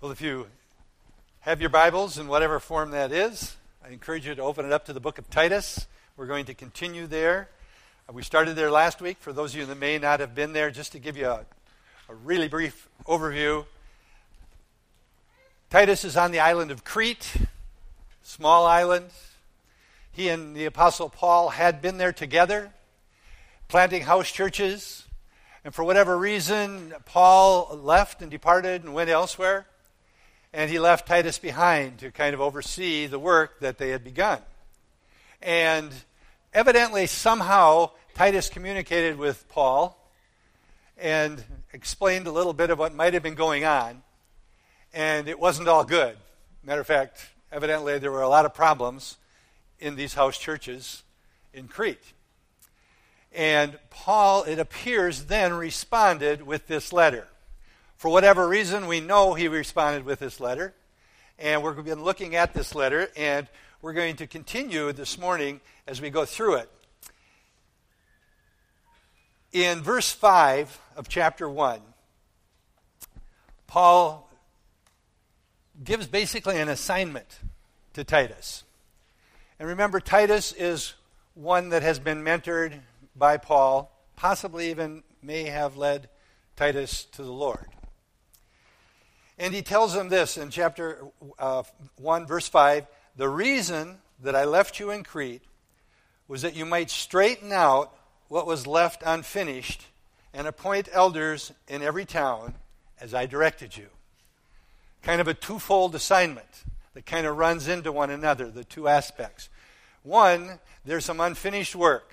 Well, if you have your Bibles in whatever form that is, I encourage you to open it up to the book of Titus. We're going to continue there. Uh, we started there last week. For those of you that may not have been there, just to give you a, a really brief overview, Titus is on the island of Crete, small island. He and the Apostle Paul had been there together, planting house churches. And for whatever reason, Paul left and departed and went elsewhere and he left Titus behind to kind of oversee the work that they had begun. And evidently, somehow, Titus communicated with Paul and explained a little bit of what might have been going on. And it wasn't all good. Matter of fact, evidently, there were a lot of problems in these house churches in Crete. And Paul, it appears, then responded with this letter. For whatever reason, we know he responded with this letter. And we've been looking at this letter, and we're going to continue this morning as we go through it. In verse 5 of chapter 1, Paul gives basically an assignment to Titus. And remember, Titus is one that has been mentored by Paul, possibly even may have led Titus to the Lord. And he tells them this in chapter uh, 1, verse 5 The reason that I left you in Crete was that you might straighten out what was left unfinished and appoint elders in every town as I directed you. Kind of a twofold assignment that kind of runs into one another, the two aspects. One, there's some unfinished work,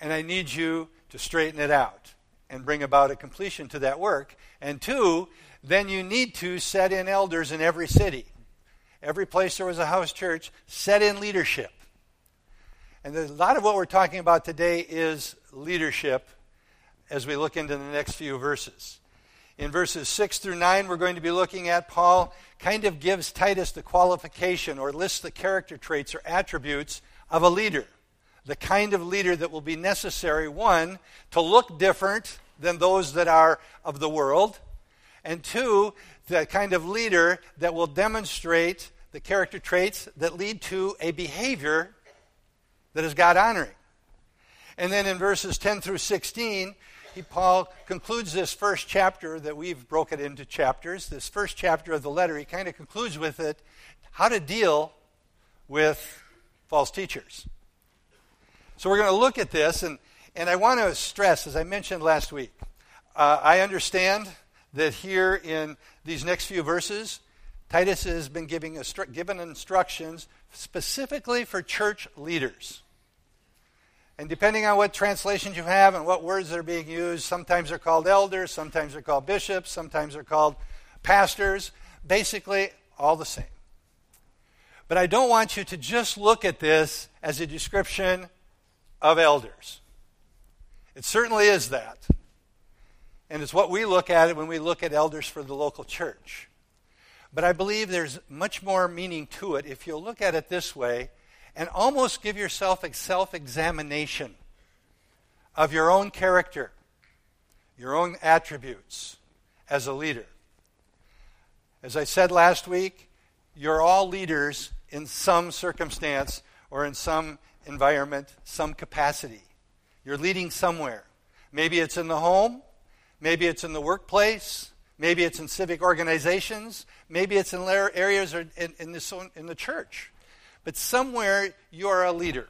and I need you to straighten it out and bring about a completion to that work. And two, then you need to set in elders in every city. Every place there was a house church, set in leadership. And a lot of what we're talking about today is leadership as we look into the next few verses. In verses 6 through 9, we're going to be looking at Paul kind of gives Titus the qualification or lists the character traits or attributes of a leader. The kind of leader that will be necessary, one, to look different than those that are of the world, and two, the kind of leader that will demonstrate the character traits that lead to a behavior that is God honoring. And then in verses 10 through 16, he, Paul concludes this first chapter that we've broken into chapters. This first chapter of the letter, he kind of concludes with it how to deal with false teachers. So we're going to look at this, and, and I want to stress, as I mentioned last week, uh, I understand that here in these next few verses, Titus has been giving instru- given instructions specifically for church leaders. And depending on what translations you have and what words are being used, sometimes they're called elders, sometimes they're called bishops, sometimes they're called pastors. Basically, all the same. But I don't want you to just look at this as a description of elders. It certainly is that. And it's what we look at when we look at elders for the local church. But I believe there's much more meaning to it if you'll look at it this way and almost give yourself a self examination of your own character, your own attributes as a leader. As I said last week, you're all leaders in some circumstance or in some environment, some capacity. You're leading somewhere. Maybe it's in the home, Maybe it's in the workplace. Maybe it's in civic organizations. Maybe it's in areas in, in, the, in the church. But somewhere you are a leader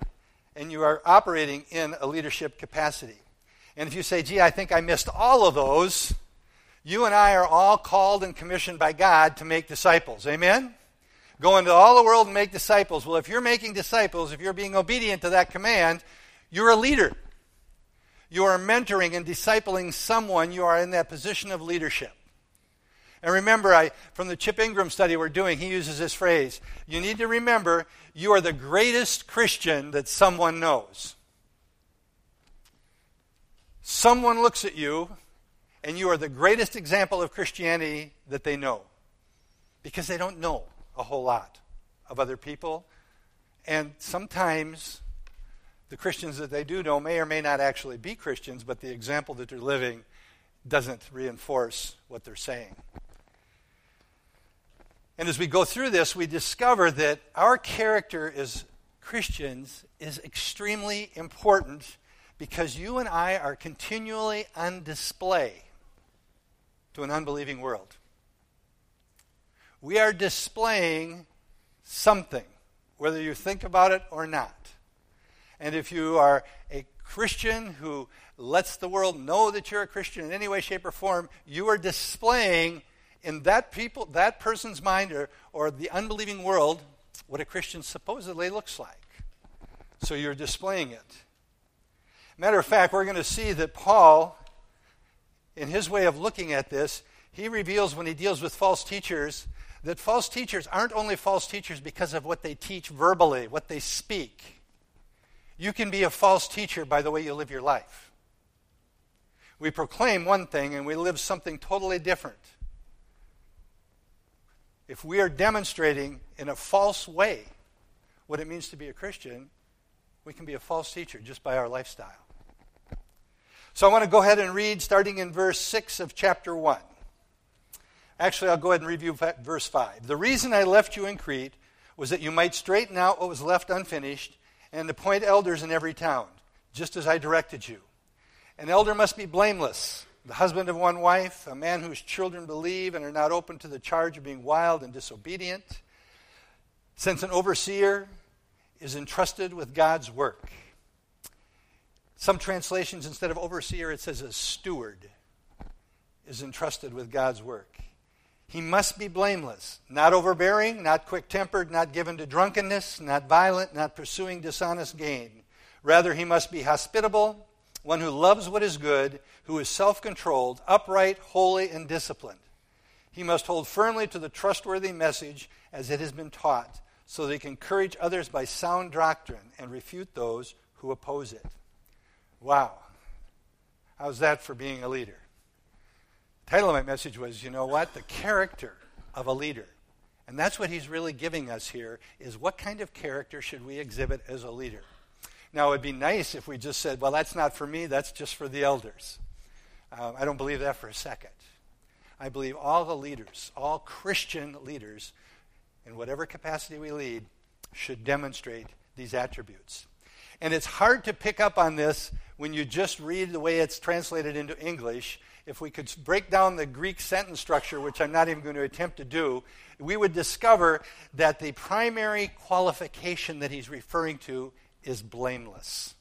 and you are operating in a leadership capacity. And if you say, gee, I think I missed all of those, you and I are all called and commissioned by God to make disciples. Amen? Go into all the world and make disciples. Well, if you're making disciples, if you're being obedient to that command, you're a leader you are mentoring and discipling someone, you are in that position of leadership. And remember, I, from the Chip Ingram study we're doing, he uses this phrase you need to remember you are the greatest Christian that someone knows. Someone looks at you, and you are the greatest example of Christianity that they know because they don't know a whole lot of other people. And sometimes the Christians that they do know may or may not actually be Christians, but the example that they're living doesn't reinforce what they're saying. And as we go through this, we discover that our character as Christians is extremely important because you and I are continually on display to an unbelieving world. We are displaying something, whether you think about it or not. And if you are a Christian who lets the world know that you're a Christian in any way, shape, or form, you are displaying in that people, that person's mind or, or the unbelieving world what a Christian supposedly looks like. So you're displaying it. Matter of fact, we're going to see that Paul, in his way of looking at this, he reveals when he deals with false teachers that false teachers aren't only false teachers because of what they teach verbally, what they speak. You can be a false teacher by the way you live your life. We proclaim one thing and we live something totally different. If we are demonstrating in a false way what it means to be a Christian, we can be a false teacher just by our lifestyle. So I want to go ahead and read starting in verse 6 of chapter 1. Actually, I'll go ahead and review verse 5. The reason I left you in Crete was that you might straighten out what was left unfinished and appoint elders in every town, just as I directed you. An elder must be blameless, the husband of one wife, a man whose children believe and are not open to the charge of being wild and disobedient. Since an overseer is entrusted with God's work. Some translations, instead of overseer, it says a steward is entrusted with God's work. He must be blameless, not overbearing, not quick tempered, not given to drunkenness, not violent, not pursuing dishonest gain. Rather, he must be hospitable, one who loves what is good, who is self controlled, upright, holy, and disciplined. He must hold firmly to the trustworthy message as it has been taught so that he can encourage others by sound doctrine and refute those who oppose it. Wow. How's that for being a leader? Title of my message was, you know what? The character of a leader. And that's what he's really giving us here is what kind of character should we exhibit as a leader? Now, it would be nice if we just said, well, that's not for me, that's just for the elders. Um, I don't believe that for a second. I believe all the leaders, all Christian leaders, in whatever capacity we lead, should demonstrate these attributes. And it's hard to pick up on this when you just read the way it's translated into English. If we could break down the Greek sentence structure, which I'm not even going to attempt to do, we would discover that the primary qualification that he's referring to is blameless.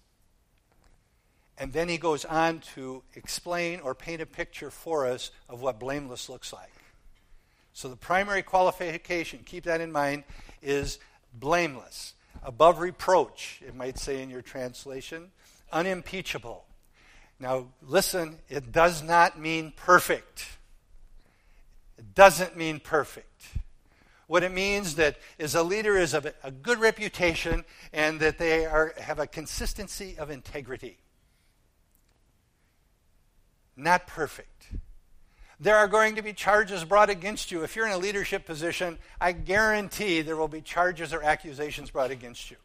And then he goes on to explain or paint a picture for us of what blameless looks like. So the primary qualification, keep that in mind, is blameless, above reproach, it might say in your translation, unimpeachable. Now, listen, it does not mean perfect. It doesn't mean perfect. What it means that is a leader is of a good reputation and that they are, have a consistency of integrity. Not perfect. There are going to be charges brought against you. If you're in a leadership position, I guarantee there will be charges or accusations brought against you.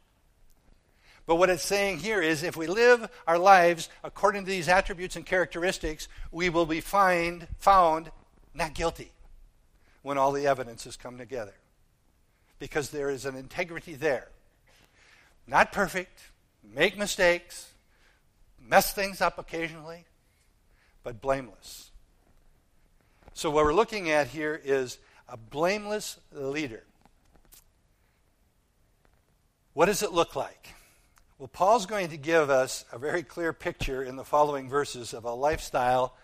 But what it's saying here is if we live our lives according to these attributes and characteristics, we will be find, found not guilty when all the evidence has come together. Because there is an integrity there. Not perfect, make mistakes, mess things up occasionally, but blameless. So, what we're looking at here is a blameless leader. What does it look like? Well, Paul's going to give us a very clear picture in the following verses of a lifestyle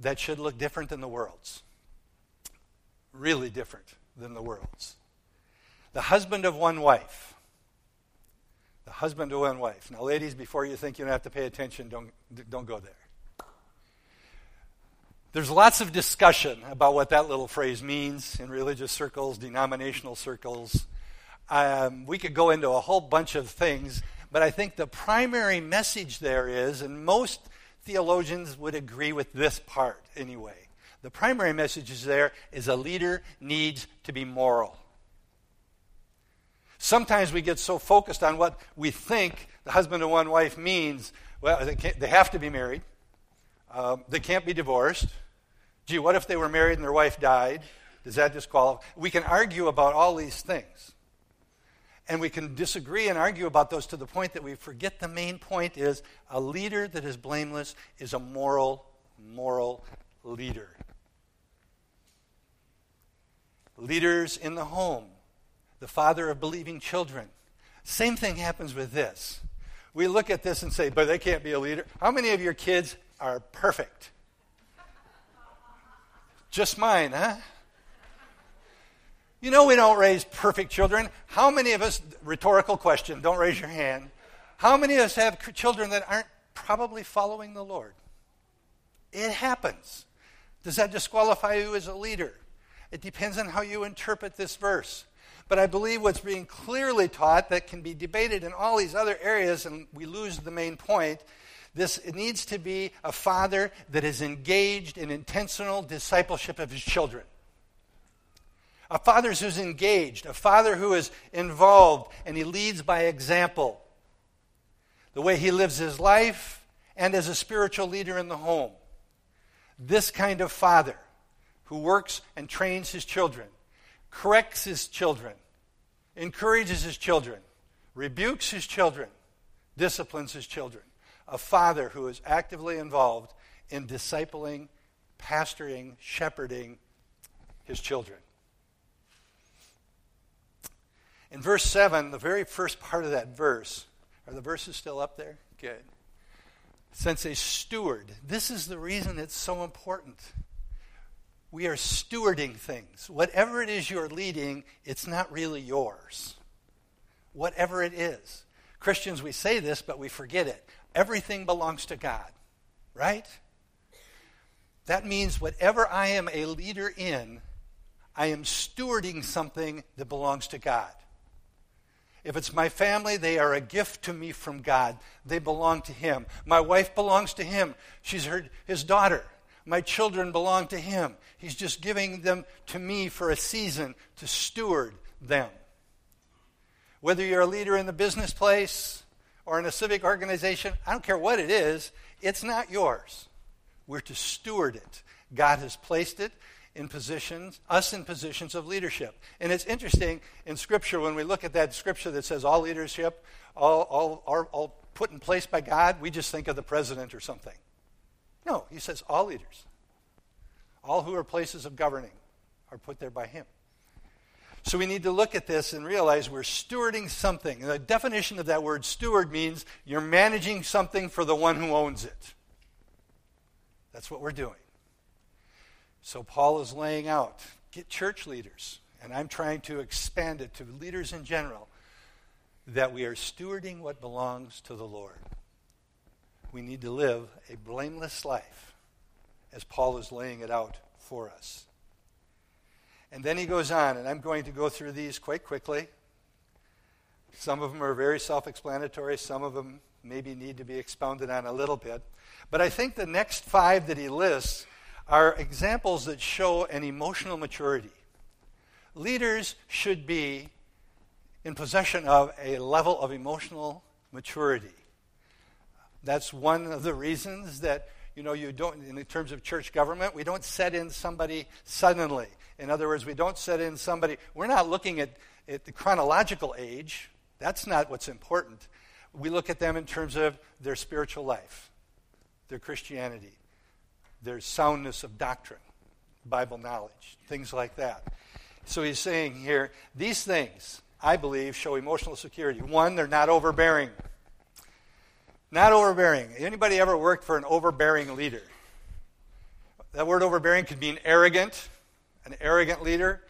that should look different than the world's. Really different than the world's. The husband of one wife. The husband of one wife. Now, ladies, before you think you don't have to pay attention, don't, don't go there. There's lots of discussion about what that little phrase means in religious circles, denominational circles. Um, we could go into a whole bunch of things, but I think the primary message there is, and most theologians would agree with this part anyway. The primary message is there is a leader needs to be moral. Sometimes we get so focused on what we think the husband and one wife means. Well, they, they have to be married. Um, they can't be divorced. Gee, what if they were married and their wife died? Does that disqualify? We can argue about all these things. And we can disagree and argue about those to the point that we forget the main point is a leader that is blameless is a moral, moral leader. Leaders in the home, the father of believing children. Same thing happens with this. We look at this and say, but they can't be a leader. How many of your kids are perfect? Just mine, huh? You know we don't raise perfect children. How many of us, rhetorical question, don't raise your hand. How many of us have children that aren't probably following the Lord? It happens. Does that disqualify you as a leader? It depends on how you interpret this verse. But I believe what's being clearly taught that can be debated in all these other areas, and we lose the main point. This it needs to be a father that is engaged in intentional discipleship of his children. A father who's engaged, a father who is involved, and he leads by example. The way he lives his life, and as a spiritual leader in the home. This kind of father who works and trains his children, corrects his children, encourages his children, rebukes his children, disciplines his children. A father who is actively involved in discipling, pastoring, shepherding his children. In verse 7, the very first part of that verse, are the verses still up there? Good. Since a steward, this is the reason it's so important. We are stewarding things. Whatever it is you're leading, it's not really yours. Whatever it is. Christians, we say this, but we forget it. Everything belongs to God, right? That means whatever I am a leader in, I am stewarding something that belongs to God. If it's my family, they are a gift to me from God. They belong to Him. My wife belongs to Him. She's her, His daughter. My children belong to Him. He's just giving them to me for a season to steward them. Whether you're a leader in the business place or in a civic organization, I don't care what it is, it's not yours. We're to steward it. God has placed it in positions, us in positions of leadership. And it's interesting in Scripture when we look at that Scripture that says all leadership, all, all, all, all put in place by God, we just think of the president or something. No, he says all leaders, all who are places of governing, are put there by him. So we need to look at this and realize we're stewarding something. And the definition of that word steward means you're managing something for the one who owns it. That's what we're doing. So Paul is laying out get church leaders, and I'm trying to expand it to leaders in general, that we are stewarding what belongs to the Lord. We need to live a blameless life, as Paul is laying it out for us. And then he goes on, and I'm going to go through these quite quickly. Some of them are very self explanatory, some of them maybe need to be expounded on a little bit. But I think the next five that he lists are examples that show an emotional maturity. Leaders should be in possession of a level of emotional maturity. That's one of the reasons that you know you don't in terms of church government we don't set in somebody suddenly in other words we don't set in somebody we're not looking at, at the chronological age that's not what's important we look at them in terms of their spiritual life their christianity there's soundness of doctrine, Bible knowledge, things like that. So he's saying here, these things, I believe, show emotional security. One, they're not overbearing. Not overbearing. Anybody ever worked for an overbearing leader? That word overbearing could mean arrogant, an arrogant leader,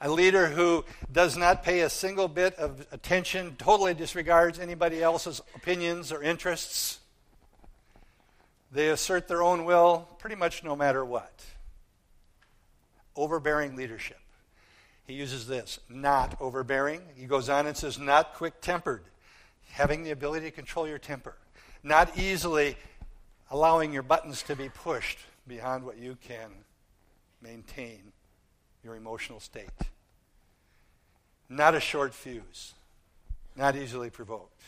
a leader who does not pay a single bit of attention, totally disregards anybody else's opinions or interests. They assert their own will pretty much no matter what. Overbearing leadership. He uses this not overbearing. He goes on and says, not quick tempered, having the ability to control your temper, not easily allowing your buttons to be pushed beyond what you can maintain your emotional state. Not a short fuse, not easily provoked.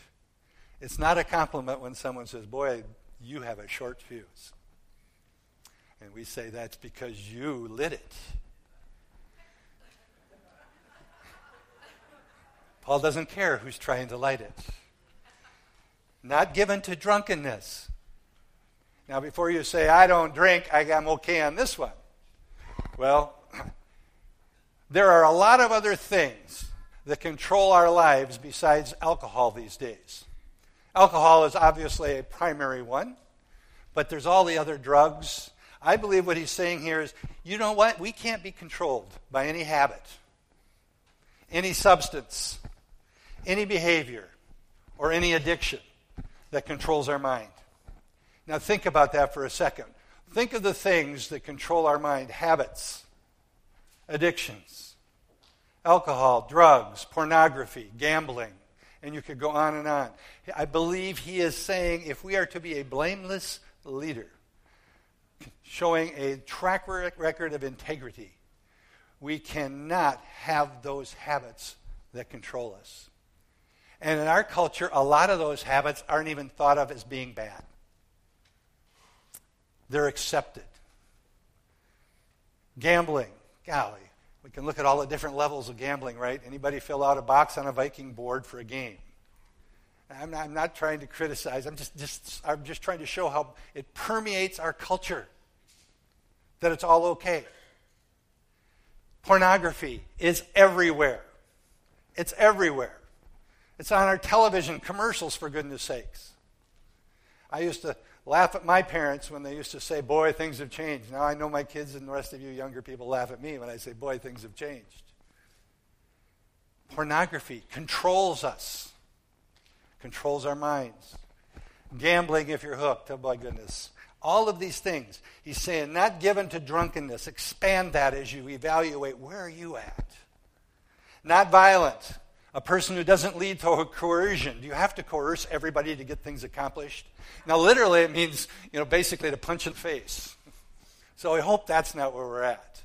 It's not a compliment when someone says, Boy, you have a short fuse. And we say that's because you lit it. Paul doesn't care who's trying to light it. Not given to drunkenness. Now, before you say, I don't drink, I'm okay on this one. Well, there are a lot of other things that control our lives besides alcohol these days. Alcohol is obviously a primary one, but there's all the other drugs. I believe what he's saying here is you know what? We can't be controlled by any habit, any substance, any behavior, or any addiction that controls our mind. Now, think about that for a second. Think of the things that control our mind habits, addictions, alcohol, drugs, pornography, gambling, and you could go on and on. I believe he is saying if we are to be a blameless leader, showing a track record of integrity, we cannot have those habits that control us. And in our culture, a lot of those habits aren't even thought of as being bad. They're accepted. Gambling, golly, we can look at all the different levels of gambling, right? Anybody fill out a box on a Viking board for a game? I'm not, I'm not trying to criticize. I'm just, just, I'm just trying to show how it permeates our culture, that it's all okay. Pornography is everywhere. It's everywhere. It's on our television commercials, for goodness sakes. I used to laugh at my parents when they used to say, Boy, things have changed. Now I know my kids and the rest of you younger people laugh at me when I say, Boy, things have changed. Pornography controls us, controls our minds. Gambling, if you're hooked, oh my goodness. All of these things. He's saying, not given to drunkenness. Expand that as you evaluate where are you at? Not violent a person who doesn't lead to coercion. Do you have to coerce everybody to get things accomplished? Now, literally, it means, you know, basically to punch in the face. So I hope that's not where we're at.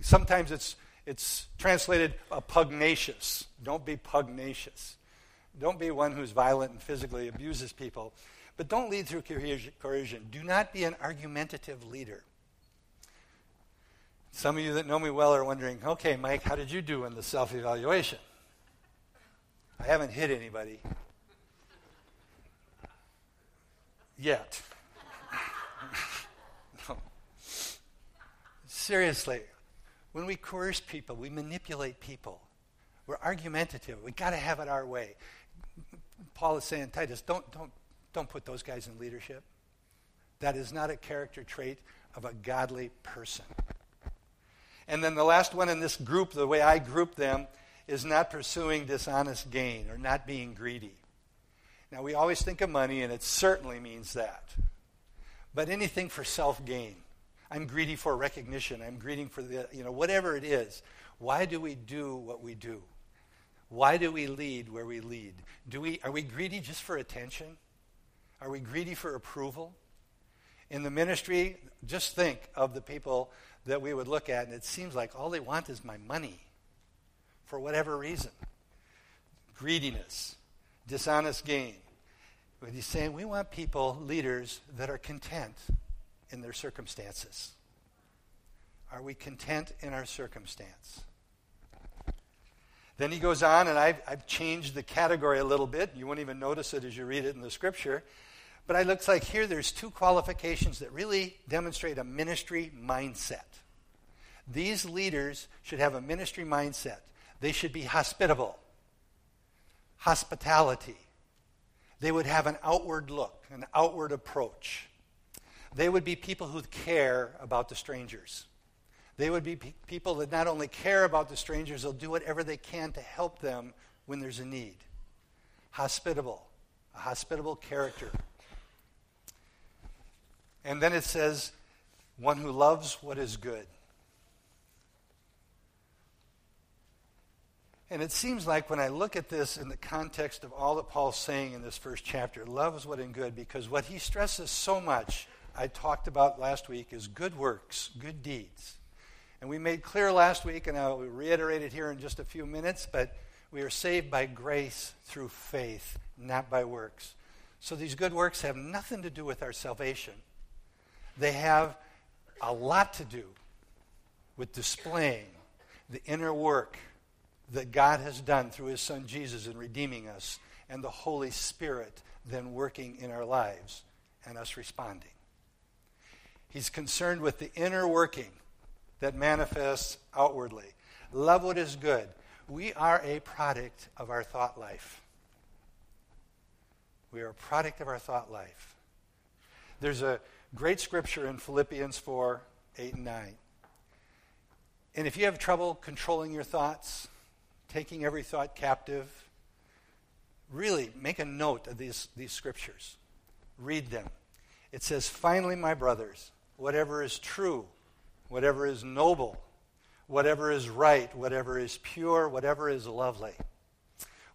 Sometimes it's, it's translated uh, pugnacious. Don't be pugnacious. Don't be one who's violent and physically abuses people. But don't lead through coercion. Do not be an argumentative leader. Some of you that know me well are wondering, okay, Mike, how did you do in the self evaluation? I haven't hit anybody yet. no. Seriously, when we coerce people, we manipulate people. We're argumentative. We've got to have it our way. Paul is saying, Titus, don't, don't, don't put those guys in leadership. That is not a character trait of a godly person. And then the last one in this group, the way I group them, is not pursuing dishonest gain or not being greedy. Now, we always think of money, and it certainly means that. But anything for self gain. I'm greedy for recognition. I'm greedy for the, you know, whatever it is. Why do we do what we do? Why do we lead where we lead? Do we, are we greedy just for attention? Are we greedy for approval? In the ministry, just think of the people that we would look at, and it seems like all they want is my money for whatever reason greediness, dishonest gain. But he's saying we want people, leaders, that are content in their circumstances. Are we content in our circumstance? Then he goes on, and I've, I've, changed the category a little bit. You won't even notice it as you read it in the scripture. But it looks like here there's two qualifications that really demonstrate a ministry mindset. These leaders should have a ministry mindset. They should be hospitable, hospitality. They would have an outward look, an outward approach. They would be people who care about the strangers. They would be pe- people that not only care about the strangers, they'll do whatever they can to help them when there's a need. Hospitable, a hospitable character. And then it says, one who loves what is good. And it seems like when I look at this in the context of all that Paul's saying in this first chapter, love is what in good, because what he stresses so much, I talked about last week, is good works, good deeds. And we made clear last week, and I'll reiterate it here in just a few minutes, but we are saved by grace through faith, not by works. So these good works have nothing to do with our salvation. They have a lot to do with displaying the inner work that God has done through his son Jesus in redeeming us, and the Holy Spirit then working in our lives and us responding. He's concerned with the inner working that manifests outwardly. Love what is good. We are a product of our thought life. We are a product of our thought life. There's a great scripture in Philippians 4 8 and 9. And if you have trouble controlling your thoughts, taking every thought captive, really make a note of these, these scriptures. Read them. It says, Finally, my brothers, whatever is true, whatever is noble, whatever is right, whatever is pure, whatever is lovely,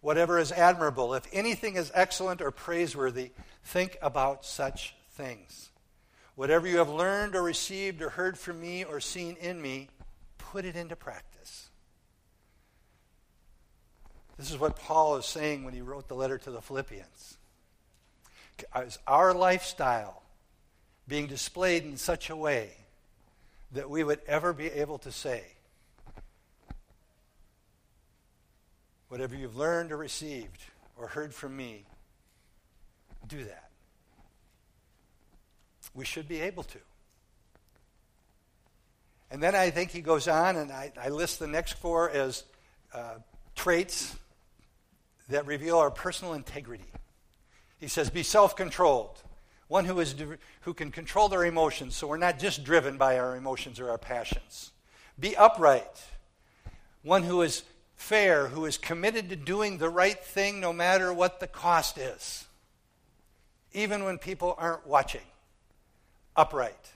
whatever is admirable, if anything is excellent or praiseworthy, think about such things. Whatever you have learned or received or heard from me or seen in me, put it into practice. This is what Paul is saying when he wrote the letter to the Philippians. Is our lifestyle being displayed in such a way that we would ever be able to say, whatever you've learned or received or heard from me, do that. We should be able to. And then I think he goes on, and I, I list the next four as uh, traits that reveal our personal integrity. He says, Be self controlled, one who, is, who can control their emotions so we're not just driven by our emotions or our passions. Be upright, one who is fair, who is committed to doing the right thing no matter what the cost is, even when people aren't watching. Upright.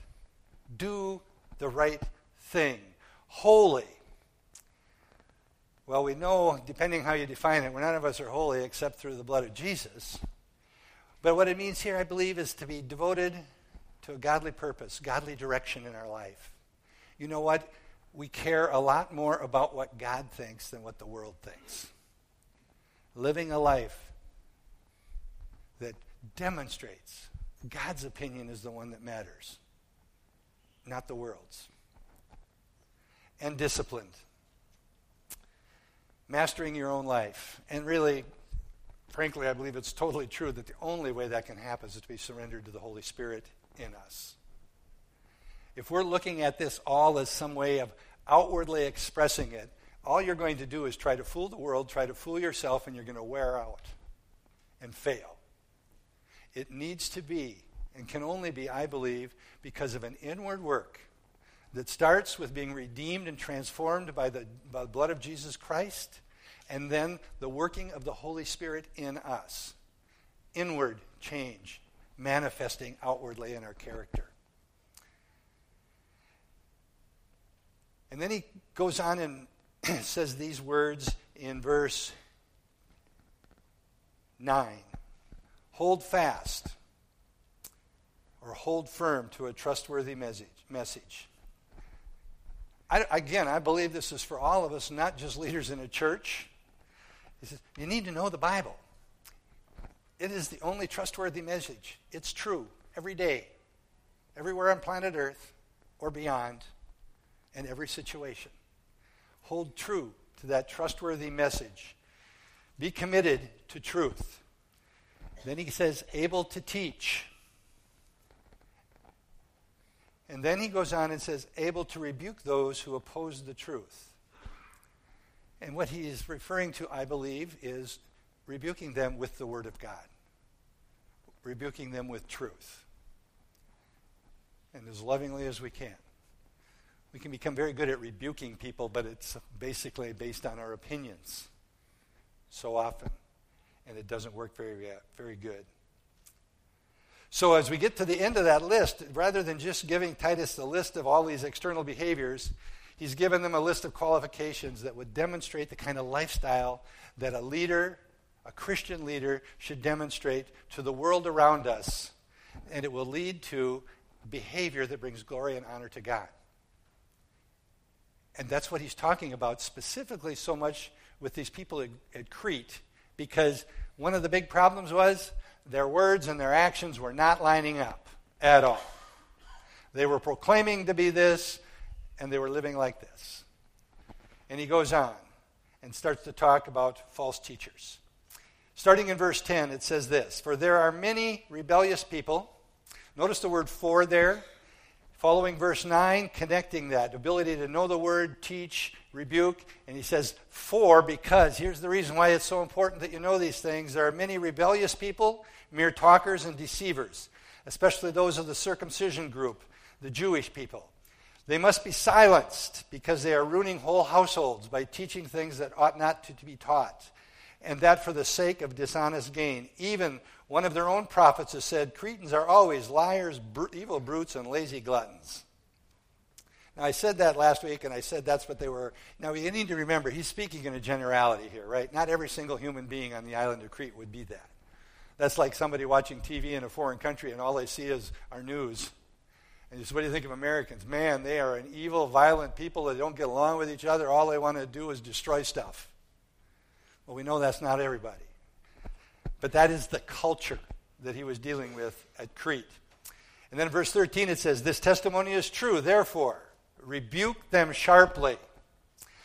Do the right thing. Holy. Well, we know, depending how you define it, we're none of us are holy except through the blood of Jesus. But what it means here, I believe, is to be devoted to a godly purpose, godly direction in our life. You know what? We care a lot more about what God thinks than what the world thinks. Living a life that demonstrates God's opinion is the one that matters, not the world's. And disciplined mastering your own life. And really, frankly, I believe it's totally true that the only way that can happen is to be surrendered to the Holy Spirit in us. If we're looking at this all as some way of outwardly expressing it, all you're going to do is try to fool the world, try to fool yourself, and you're going to wear out and fail. It needs to be, and can only be, I believe, because of an inward work that starts with being redeemed and transformed by the, by the blood of Jesus Christ, and then the working of the Holy Spirit in us. Inward change, manifesting outwardly in our character. And then he goes on and says these words in verse 9 Hold fast or hold firm to a trustworthy message. message. I, again, I believe this is for all of us, not just leaders in a church. He says, you need to know the Bible. It is the only trustworthy message. It's true every day, everywhere on planet Earth or beyond, in every situation. Hold true to that trustworthy message. Be committed to truth. Then he says, able to teach. And then he goes on and says, able to rebuke those who oppose the truth. And what he is referring to, I believe, is rebuking them with the Word of God, rebuking them with truth, and as lovingly as we can. We can become very good at rebuking people, but it's basically based on our opinions so often, and it doesn't work very, uh, very good. So, as we get to the end of that list, rather than just giving Titus the list of all these external behaviors, he's given them a list of qualifications that would demonstrate the kind of lifestyle that a leader, a Christian leader, should demonstrate to the world around us. And it will lead to behavior that brings glory and honor to God. And that's what he's talking about specifically so much with these people at, at Crete, because one of the big problems was their words and their actions were not lining up at all. They were proclaiming to be this, and they were living like this. And he goes on. and starts to talk about false teachers. Starting in verse 10, it says this For there are many rebellious people. Notice the word for there. Following verse 9, connecting that ability to know the word, teach, rebuke. And he says, For, because, here's the reason why it's so important that you know these things. There are many rebellious people, mere talkers and deceivers, especially those of the circumcision group, the Jewish people. They must be silenced because they are ruining whole households by teaching things that ought not to be taught, and that for the sake of dishonest gain. Even one of their own prophets has said, Cretans are always liars, br- evil brutes, and lazy gluttons. Now, I said that last week, and I said that's what they were. Now, you need to remember, he's speaking in a generality here, right? Not every single human being on the island of Crete would be that. That's like somebody watching TV in a foreign country, and all they see is our news and what do you think of Americans? Man, they are an evil, violent people that don't get along with each other. All they want to do is destroy stuff. Well, we know that's not everybody. But that is the culture that he was dealing with at Crete. And then verse 13 it says, This testimony is true, therefore, rebuke them sharply,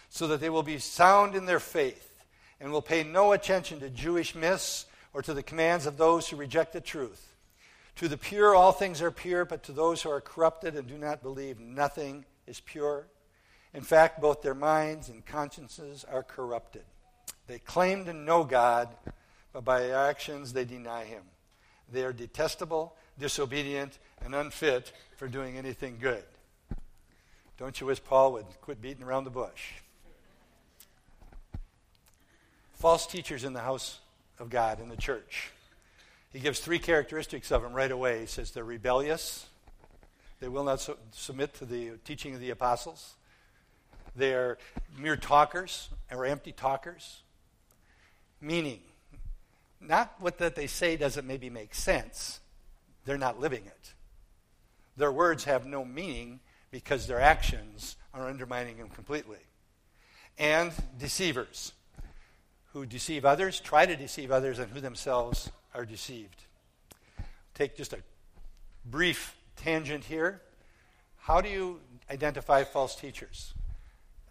so that they will be sound in their faith, and will pay no attention to Jewish myths or to the commands of those who reject the truth. To the pure, all things are pure, but to those who are corrupted and do not believe, nothing is pure. In fact, both their minds and consciences are corrupted. They claim to know God, but by their actions they deny Him. They are detestable, disobedient, and unfit for doing anything good. Don't you wish Paul would quit beating around the bush? False teachers in the house of God, in the church. He gives three characteristics of them right away. He says they're rebellious, they will not su- submit to the teaching of the apostles, they're mere talkers or empty talkers. Meaning, not what that they say doesn't maybe make sense, they're not living it. Their words have no meaning because their actions are undermining them completely. And deceivers who deceive others, try to deceive others, and who themselves are deceived. Take just a brief tangent here. How do you identify false teachers?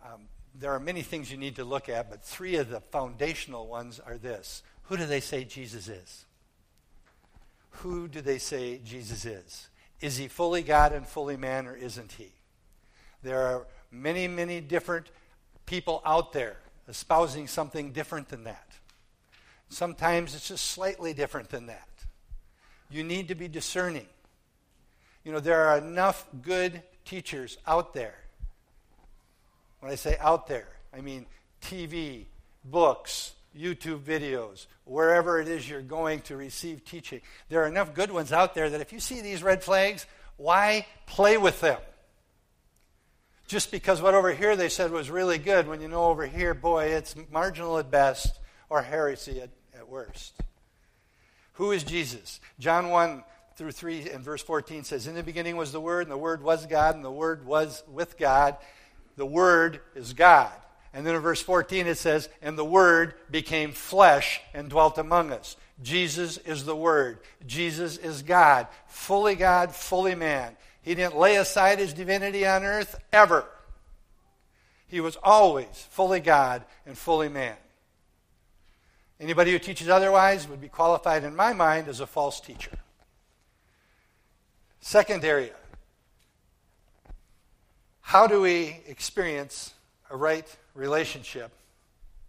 Um, there are many things you need to look at, but three of the foundational ones are this Who do they say Jesus is? Who do they say Jesus is? Is he fully God and fully man, or isn't he? There are many, many different people out there espousing something different than that. Sometimes it's just slightly different than that. You need to be discerning. You know, there are enough good teachers out there. When I say out there, I mean TV, books, YouTube videos, wherever it is you're going to receive teaching. There are enough good ones out there that if you see these red flags, why play with them? Just because what over here they said was really good, when you know over here, boy, it's marginal at best or heresy at, at worst. Who is Jesus? John 1 through 3 and verse 14 says, In the beginning was the Word, and the Word was God, and the Word was with God. The Word is God. And then in verse 14 it says, And the Word became flesh and dwelt among us. Jesus is the Word. Jesus is God. Fully God, fully man. He didn't lay aside his divinity on earth ever. He was always fully God and fully man. Anybody who teaches otherwise would be qualified, in my mind, as a false teacher. Second area how do we experience a right relationship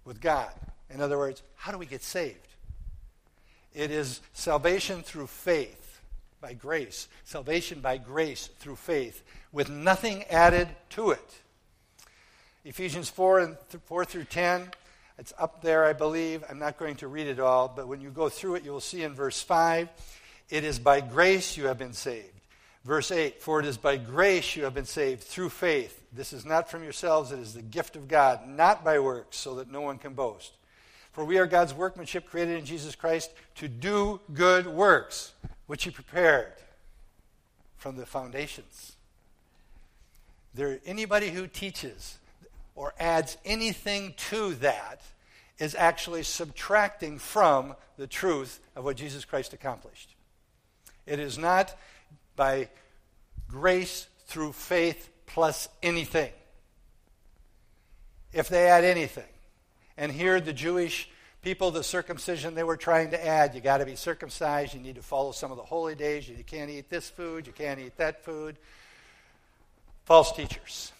with God? In other words, how do we get saved? It is salvation through faith, by grace. Salvation by grace through faith, with nothing added to it. Ephesians 4 and 4 through 10 it's up there, I believe. I'm not going to read it all, but when you go through it, you will see in verse 5 it is by grace you have been saved. Verse 8 For it is by grace you have been saved through faith. This is not from yourselves, it is the gift of God, not by works, so that no one can boast. For we are God's workmanship created in Jesus Christ to do good works, which He prepared from the foundations. There, anybody who teaches or adds anything to that is actually subtracting from the truth of what Jesus Christ accomplished. It is not by grace through faith plus anything. If they add anything, And here, the Jewish people, the circumcision they were trying to add you got to be circumcised, you need to follow some of the holy days, you can't eat this food, you can't eat that food. False teachers.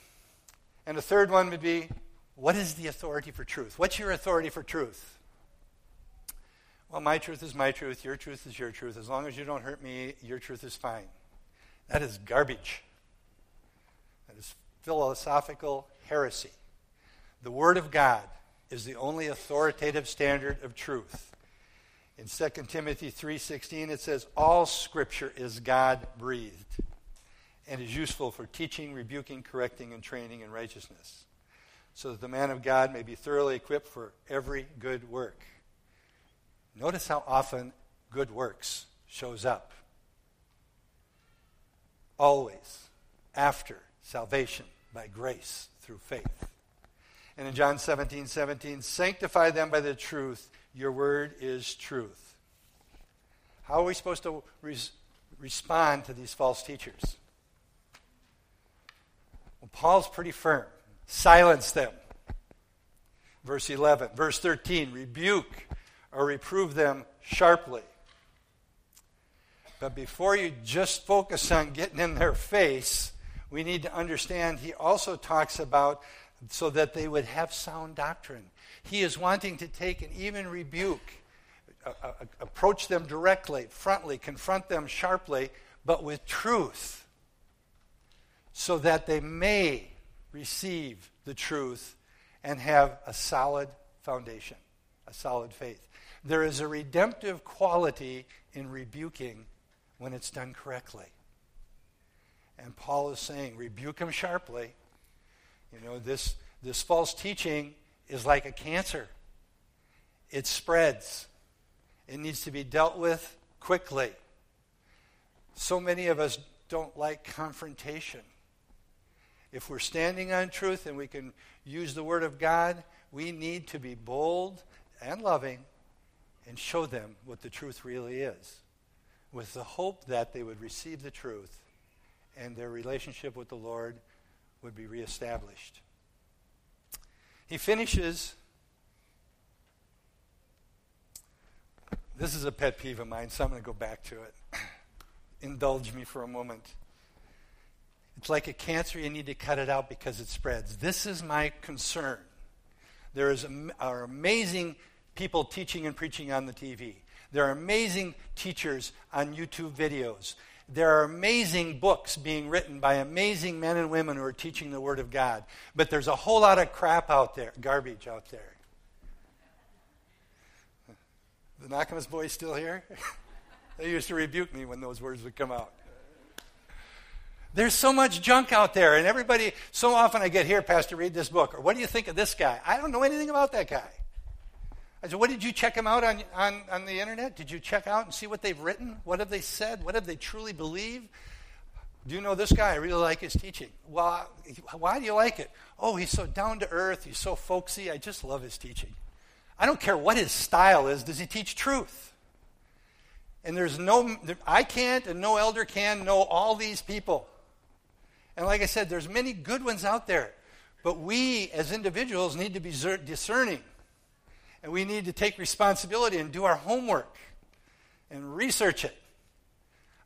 And the third one would be what is the authority for truth? What's your authority for truth? Well, my truth is my truth, your truth is your truth. As long as you don't hurt me, your truth is fine. That is garbage. That is philosophical heresy. The Word of God is the only authoritative standard of truth. In 2 Timothy 3:16 it says all scripture is God-breathed and is useful for teaching, rebuking, correcting and training in righteousness, so that the man of God may be thoroughly equipped for every good work. Notice how often good works shows up. Always after salvation by grace through faith. And in John 17, 17, sanctify them by the truth. Your word is truth. How are we supposed to res- respond to these false teachers? Paul's pretty firm. Silence them. Verse 11. Verse 13, rebuke or reprove them sharply. But before you just focus on getting in their face, we need to understand he also talks about so that they would have sound doctrine. He is wanting to take and even rebuke, approach them directly, frontly, confront them sharply, but with truth, so that they may receive the truth and have a solid foundation, a solid faith. There is a redemptive quality in rebuking when it's done correctly. And Paul is saying, rebuke them sharply you know, this, this false teaching is like a cancer, it spreads, it needs to be dealt with quickly. So many of us don't like confrontation. If we're standing on truth and we can use the Word of God, we need to be bold and loving and show them what the truth really is, with the hope that they would receive the truth and their relationship with the Lord would be reestablished. He finishes. This is a pet peeve of mine, so I'm going to go back to it. Indulge me for a moment. It's like a cancer, you need to cut it out because it spreads. This is my concern. There is, are amazing people teaching and preaching on the TV. There are amazing teachers on YouTube videos. There are amazing books being written by amazing men and women who are teaching the Word of God. But there's a whole lot of crap out there, garbage out there. The Nakamas boys still here? they used to rebuke me when those words would come out. There's so much junk out there, and everybody, so often I get here, Pastor, read this book, or what do you think of this guy? I don't know anything about that guy. I said, What did you check him out on, on, on the internet? Did you check out and see what they've written? What have they said? What have they truly believed? Do you know this guy? I really like his teaching. Well, why do you like it? Oh, he's so down to earth. He's so folksy. I just love his teaching. I don't care what his style is. Does he teach truth? And there's no, I can't and no elder can know all these people. And like I said, there's many good ones out there. But we as individuals need to be discerning. And we need to take responsibility and do our homework and research it.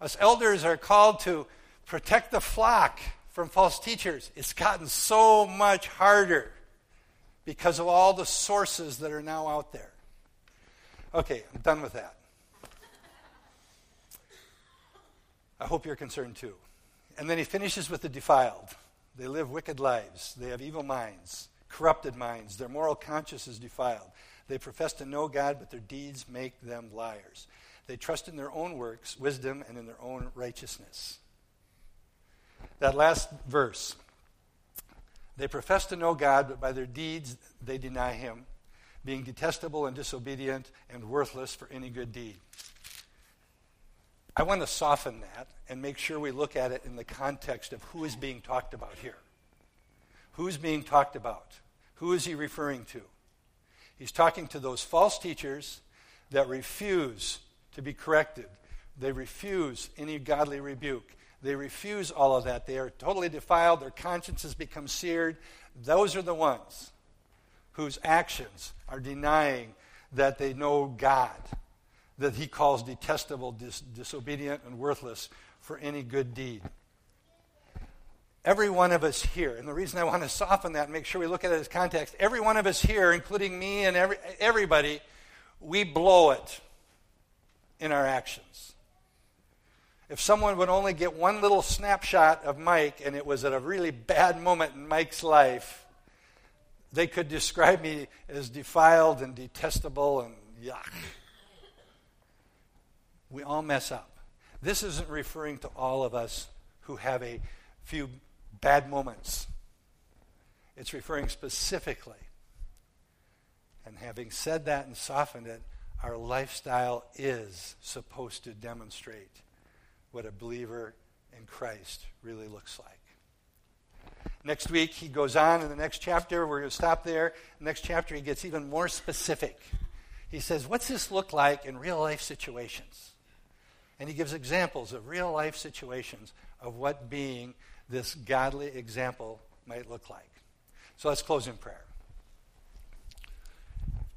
Us elders are called to protect the flock from false teachers. It's gotten so much harder because of all the sources that are now out there. Okay, I'm done with that. I hope you're concerned too. And then he finishes with the defiled. They live wicked lives, they have evil minds, corrupted minds, their moral conscience is defiled. They profess to know God, but their deeds make them liars. They trust in their own works, wisdom, and in their own righteousness. That last verse. They profess to know God, but by their deeds they deny Him, being detestable and disobedient and worthless for any good deed. I want to soften that and make sure we look at it in the context of who is being talked about here. Who's being talked about? Who is he referring to? He's talking to those false teachers that refuse to be corrected. They refuse any godly rebuke. They refuse all of that. They are totally defiled. Their consciences become seared. Those are the ones whose actions are denying that they know God, that he calls detestable, dis- disobedient, and worthless for any good deed. Every one of us here, and the reason I want to soften that and make sure we look at it as context, every one of us here, including me and every, everybody, we blow it in our actions. If someone would only get one little snapshot of Mike and it was at a really bad moment in Mike's life, they could describe me as defiled and detestable and yuck. We all mess up. This isn't referring to all of us who have a few bad moments. It's referring specifically. And having said that and softened it, our lifestyle is supposed to demonstrate what a believer in Christ really looks like. Next week, he goes on in the next chapter. We're going to stop there. Next chapter, he gets even more specific. He says, What's this look like in real life situations? And he gives examples of real life situations of what being this godly example might look like. So let's close in prayer.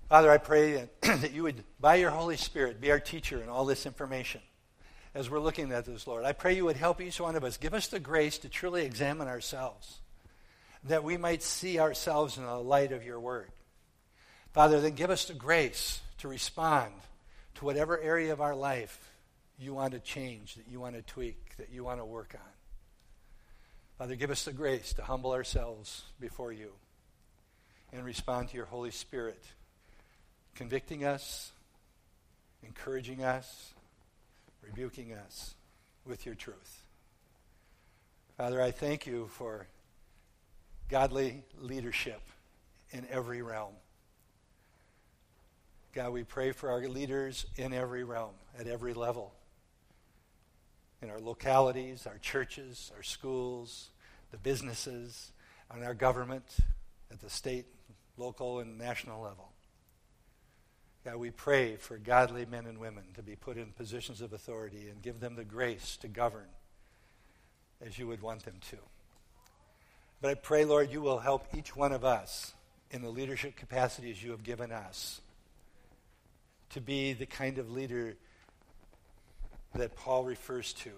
Father, I pray that you would, by your Holy Spirit, be our teacher in all this information as we're looking at this, Lord. I pray you would help each one of us. Give us the grace to truly examine ourselves, that we might see ourselves in the light of your word. Father, then give us the grace to respond to whatever area of our life you want to change, that you want to tweak, that you want to work on. Father, give us the grace to humble ourselves before you and respond to your Holy Spirit, convicting us, encouraging us, rebuking us with your truth. Father, I thank you for godly leadership in every realm. God, we pray for our leaders in every realm, at every level in our localities, our churches, our schools, the businesses, and our government at the state, local, and national level. God, we pray for godly men and women to be put in positions of authority and give them the grace to govern as you would want them to. But I pray, Lord, you will help each one of us in the leadership capacities you have given us to be the kind of leader that Paul refers to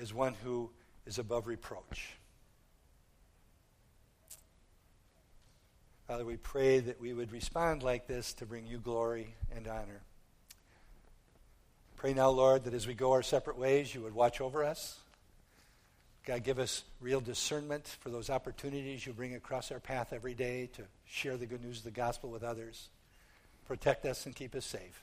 as one who is above reproach. Father, we pray that we would respond like this to bring you glory and honor. Pray now, Lord, that as we go our separate ways, you would watch over us. God, give us real discernment for those opportunities you bring across our path every day to share the good news of the gospel with others. Protect us and keep us safe.